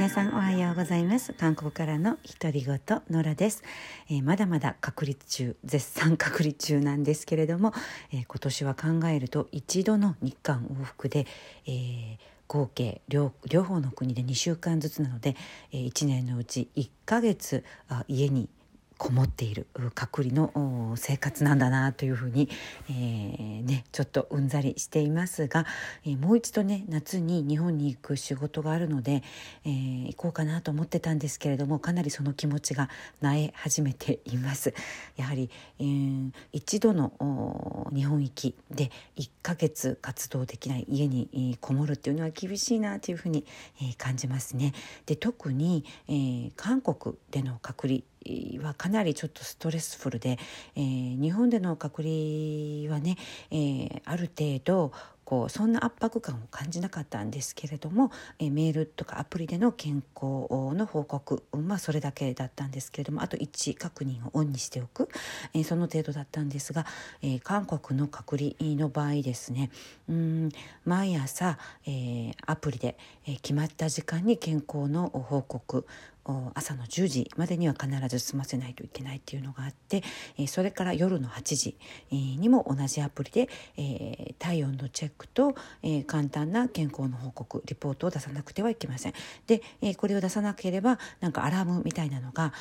皆さんおはようございます。韓国からの独り言ノラです、えー、まだまだ隔離中絶賛隔離中なんですけれども、えー、今年は考えると一度の日韓往復で、えー合計両両方の国で2週間ずつなので、えー、1年のうち1ヶ月あ家にこもっている隔離の生活なんだなというふうに、えー、ね、ちょっとうんざりしていますが、えー、もう一度ね夏に日本に行く仕事があるので、えー、行こうかなと思ってたんですけれどもかなりその気持ちがなえ始めています。やはり、えー、一度の日本行きで1ヶ月活動できない家にこもるっていうのは厳しいなというふうに、え感じますね。で特に、え韓国での隔離はかなりちょっとストレスフルで、えー、日本での隔離はね、えー、ある程度こうそんな圧迫感を感じなかったんですけれども、えー、メールとかアプリでの健康の報告まあそれだけだったんですけれどもあと位置確認をオンにしておく、えー、その程度だったんですが、えー、韓国の隔離の場合ですねうん毎朝、え、アプリで、え、決まった時間に健康の報告朝の10時までには必ず済ませないといけないっていうのがあってそれから夜の8時にも同じアプリで体温のチェックと簡単な健康の報告リポートを出さなくてはいけません。でこれを出さなければなんかアラームみたいなのが、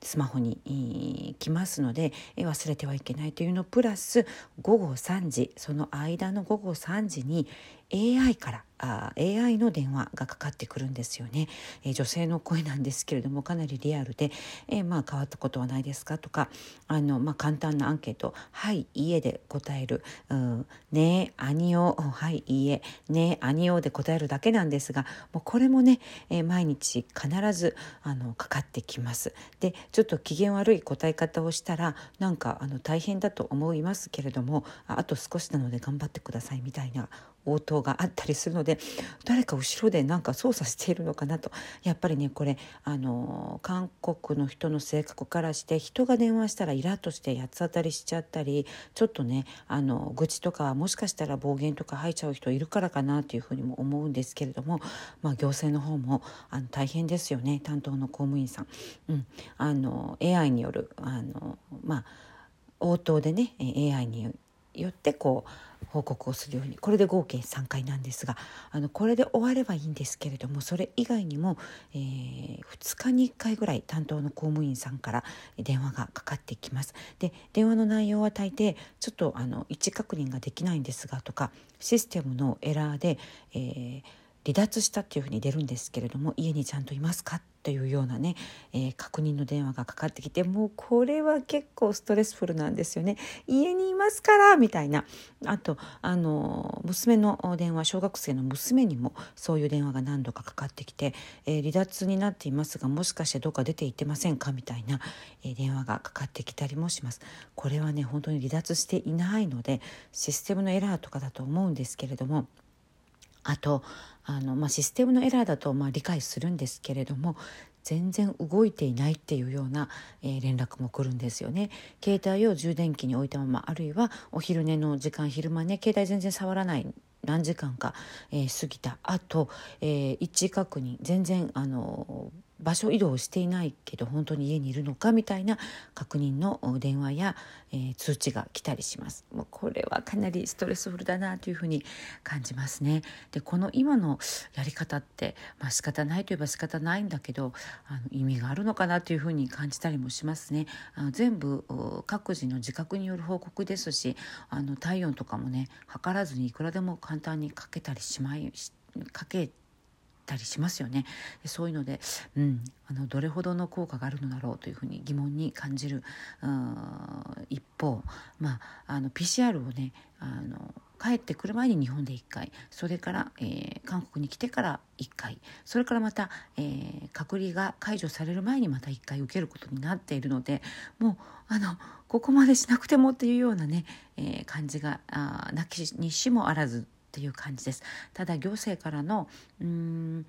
スマホに来ますので忘れてはいけないというのプラス午後3時その間の午後3時に AI からあ AI の電話がかかってくるんですよね、えー、女性の声なんですけれどもかなりリアルで、えー、まあ変わったことはないですかとかあの、まあ、簡単なアンケート「はい家」で答える「うんねえ兄をはい家」「ねえ兄を」で答えるだけなんですがもうこれもね、えー、毎日必ずあのかかってきます。でちょっと機嫌悪い答え方をしたらなんかあの大変だと思いますけれどもあと少しなので頑張ってくださいみたいな応答があったりするので誰か後ろでなんか操作しているのかなと。やっぱりねこれあの韓国の人の性格からして人が電話したらイラッとして八つ当たりしちゃったりちょっとねあの愚痴とかもしかしたら暴言とか吐いちゃう人いるからかなというふうにも思うんですけれども、まあ、行政の方もあの大変ですよね。担当の公務員さん。うん、あの AI によるあの、まあ、応答でね AI によってこう報告をするようにこれで合計3回なんですがあのこれで終わればいいんですけれどもそれ以外にも、えー、2日に1回ぐらい担当の公務員さんから電話がかかってきます。で電話の内容は大抵ちょっとあの位置確認ができないんですがとかシステムのエラーで、えー離脱したっていうふうに出るんですけれども家にちゃんといますか？というようなね、えー、確認の電話がかかってきてもうこれは結構ストレスフルなんですよね。家にいますからみたいな。あとあの娘の電話小学生の娘にもそういう電話が何度かかかってきて、えー、離脱になっていますがもしかしてどっか出て行ってませんかみたいな、えー、電話がかかってきたりもします。これはね本当に離脱していないのでシステムのエラーとかだと思うんですけれどもあとあの、まあ、システムのエラーだとまあ理解するんですけれども全然動いていないっていうような、えー、連絡も来るんですよね。携帯を充電器に置いたままあるいはお昼寝の時間昼間ね携帯全然触らない何時間か、えー、過ぎたあと、えー、一致確認全然あの場所移動していないけど本当に家にいるのかみたいな確認の電話や、えー、通知が来たりします。もうこれはかなりストレスフルだなというふうに感じますね。でこの今のやり方ってまあ仕方ないといえば仕方ないんだけどあの意味があるのかなというふうに感じたりもしますね。あの全部各自の自覚による報告ですしあの体温とかもね測らずにいくらでも簡単にかけたりしまいかけたりしますよね。そういうので、うん、あのどれほどの効果があるのだろうというふうに疑問に感じる一方、まあ、あの PCR をねあの帰ってくる前に日本で1回それから、えー、韓国に来てから1回それからまた、えー、隔離が解除される前にまた1回受けることになっているのでもうあのここまでしなくてもっていうようなね、えー、感じがあなきにしもあらずっていう感じです。ただ行政からのうん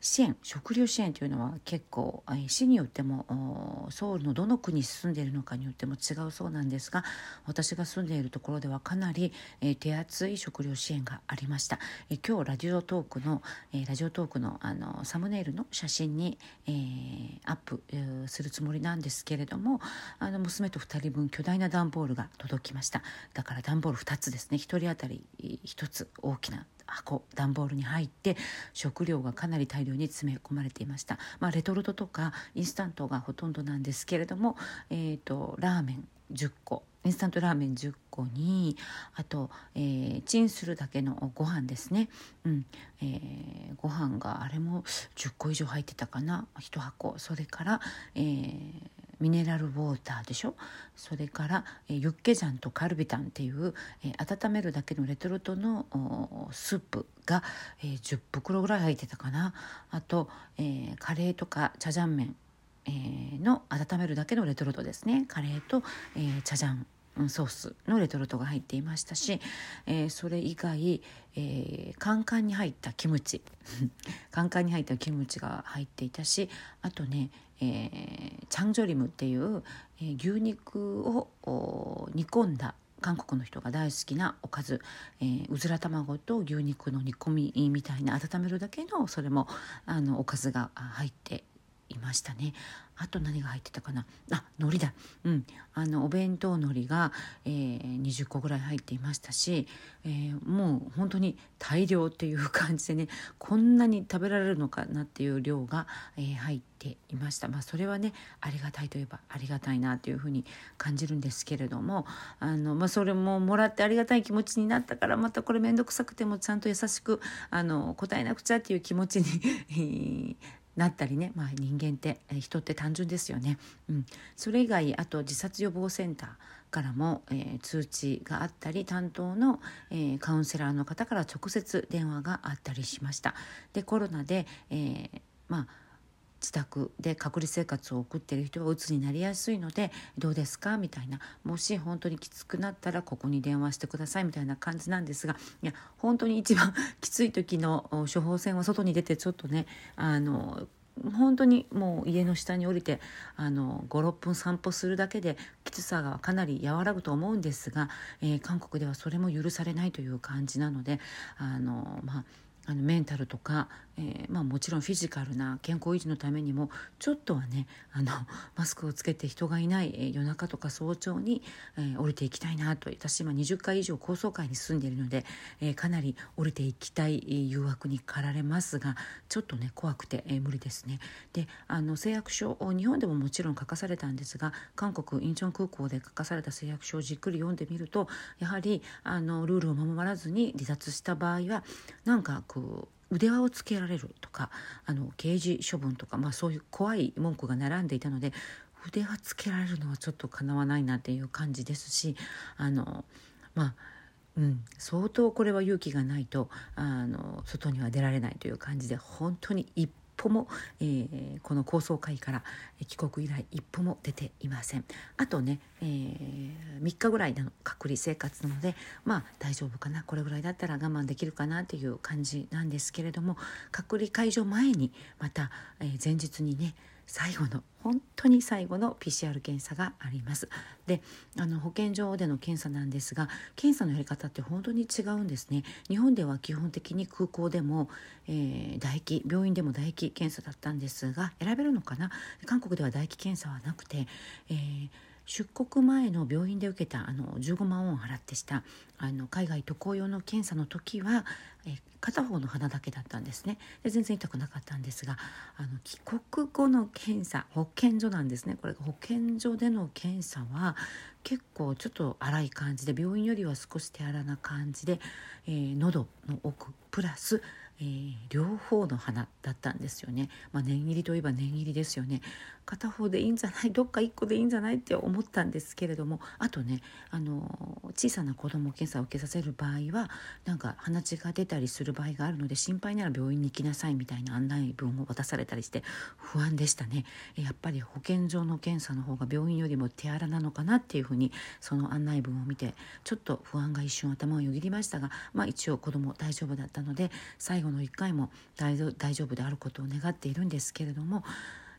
支援食料支援というのは結構市によってもソウルのどの国に住んでいるのかによっても違うそうなんですが私が住んでいるところではかなり、え手厚い食料支援がありました、え今日ラジオトークの、えラジオトークのあのサムネイルの写真に、えー、アップ、するつもりなんですけれどもあの娘と2人分巨大な段ボールが届きました。だから段ボール2つですね。1人当たり1つ大きな箱段ボールに入って食料がかなり大量に詰め込まれていました、まあ、レトルトとかインスタントがほとんどなんですけれども、えーと、ラーメン10個インスタントラーメン10個にあと、えー、チンするだけのご飯ですね、うん。えー、ご飯があれも10個以上入ってたかな。1箱。それから、えー、ミネラルウォーターでしょ？それから、えユッケジャンとカルビタンっていう、え温めるだけのレトルトのスープが、え10袋ぐらい入ってたかな。あと、えカレーとかチャジャン麺、の温めるだけのレトルトですね。カレーと、えチャジャンソースのレトルトが入っていましたし、えー、それ以外、えー、カンカンに入ったキムチ。カンカンに入ったキムチが入っていたしあとね、えー、チャンジョリムっていう、えー、牛肉を煮込んだ韓国の人が大好きなおかず、えー、うずら卵と牛肉の煮込みみたいな温めるだけのそれもあのおかずが入っていましたね。あと何が入ってたかな？あ海苔だ、うん、あのお弁当海苔が、えー、20個ぐらい入っていましたし、えー、もう本当に大量っていう感じでねこんなに食べられるのかなっていう量が、えー、入っていました、まあ、それはねありがたいといえばありがたいなというふうに感じるんですけれどもあの、まあ、それももらってありがたい気持ちになったからまたこれ面倒くさくてもちゃんと優しくあの答えなくちゃっていう気持ちになったりね、まあ、人間って人って単純ですよね、うん、それ以外あと自殺予防センターからも、えー、通知があったり担当の、えー、カウンセラーの方から直接電話があったりしました。でコロナで、えー、まあ自宅で隔離生活を送っている人はうつになりやすいのでどうですか？みたいな。もし本当にきつくなったらここに電話してくださいみたいな感じなんですがいや本当に一番 きつい時の処方箋は外に出てちょっとねあの本当にもう家の下に降りて56分散歩するだけできつさがかなり和らぐと思うんですが、えー、韓国ではそれも許されないという感じなのであのまああのメンタルとか、えー、まあ、もちろんフィジカルな健康維持のためにもちょっとはねあのマスクをつけて人がいない、えー、夜中とか早朝に、えー、降りていきたいなと私今20回以上高層階に住んでいるので、えかなり降りていきたい誘惑に駆られますがちょっとね怖くて、え無理ですね。であの誓約書日本でももちろん書かされたんですが韓国インチョン空港で書かされた誓約書をじっくり読んでみるとやはりあのルールを守らずに離脱した場合はなんかこうく腕輪をつけられるとかあの刑事処分とか、まあ、そういう怖い文句が並んでいたので腕輪つけられるのはちょっとかなわないなっていう感じですしあのまあうん、相当これは勇気がないとあの外には出られないという感じで本当に一歩も、えー、この高層階から帰国以来一歩も出ていません。あとね、えー、3日ぐらいの隔離生活なのでまあ大丈夫かな。これぐらいだったら我慢できるかなという感じなんですけれども隔離解除前にまた、えー、前日にね最後の本当に最後の PCR 検査があります。であの保健所での検査なんですが検査のやり方って本当に違うんですね。日本では基本的に空港でも、えー、唾液病院でも唾液検査だったんですが選べるのかな？韓国では唾液検査はなくて、えー出国前の病院で受けたあの15万ウォン払ってしたあの海外渡航用の検査の時はえ片方の鼻だけだったんですね。で全然痛くなかったんですがあの帰国後の検査保健所なんですね。これ保健所での検査は結構ちょっと荒い感じで病院よりは少し手荒な感じで、えー、喉の奥プラスえー、両方の花だったんですよね、まあ、念入りといえば念入りですよね。片方でいいんじゃない？どっか1個でいいんじゃない？って思ったんですけれども。あとねあの小さな子ども検査を受けさせる場合はなんか鼻血が出たりする場合があるので心配なら病院に行きなさいみたいな案内文を渡されたりして不安でしたね。やっぱり保健所の検査の方が病院よりも手荒なのかなっていうふうにその案内文を見てちょっと不安が一瞬頭をよぎりましたが、まあ、一応子ども大丈夫だったので最後後の1回も大丈夫であることを願っているんですけれども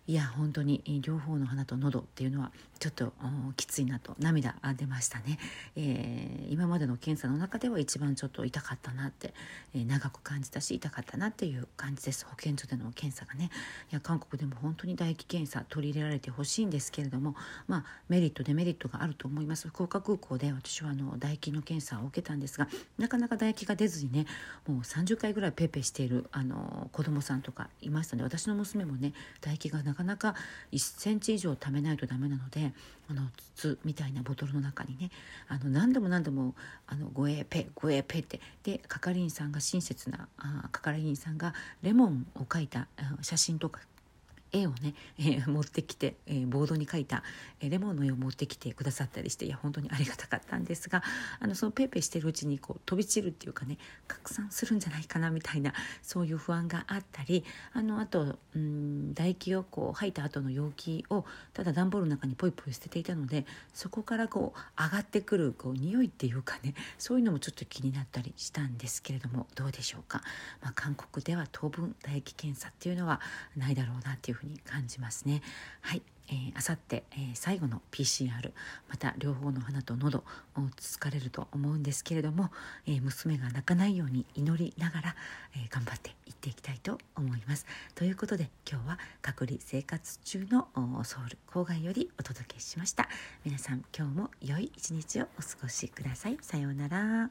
いや本当に両方の鼻と喉っていうのはちょっときついなと涙出ましたね、えー、今までの検査の中では一番ちょっと痛かったなって、えー、長く感じたし痛かったなっていう感じです。保健所での検査がね。いや韓国でも本当に唾液検査取り入れられてほしいんですけれどもまあメリットデメリットがあると思います。福岡空港で私はあの唾液の検査を受けたんですがなかなか唾液が出ずにねもう30回ぐらいペーペーしているあの子供さんとかいましたので私の娘もね唾液がなかなか1センチ以上貯めないとダメなのであの筒みたいなボトルの中にねあの何度も何度も「あのごえペごえペ」ってで係員さんが親切なあ係員さんがレモンを描いた写真とか絵をね、えー、持ってきて、えー、ボードに書いた、えー、レモンの絵を持ってきてくださったりしていや本当にありがたかったんですがあのそのペーペーしてるうちにこう飛び散るっていうかね拡散するんじゃないかなみたいなそういう不安があったりあのあとうん唾液をこう吐いた後の容器をただ段ボールの中にポイポイ捨てていたのでそこからこう上がってくるこう匂いっていうかねそういうのもちょっと気になったりしたんですけれどもどうでしょうか、まあ、韓国では当分唾液検査っていうのはないだろうなっていうふうに感じますね。はいえー、あさって、えー、最後の PCR また両方の鼻と喉をつかれると思うんですけれども、えー、娘が泣かないように祈りながら、え頑張っていっていきたいと思います。ということで今日は隔離生活中のソウル郊外よりお届けしました。皆さん今日も良い一日をお過ごしください。さようなら。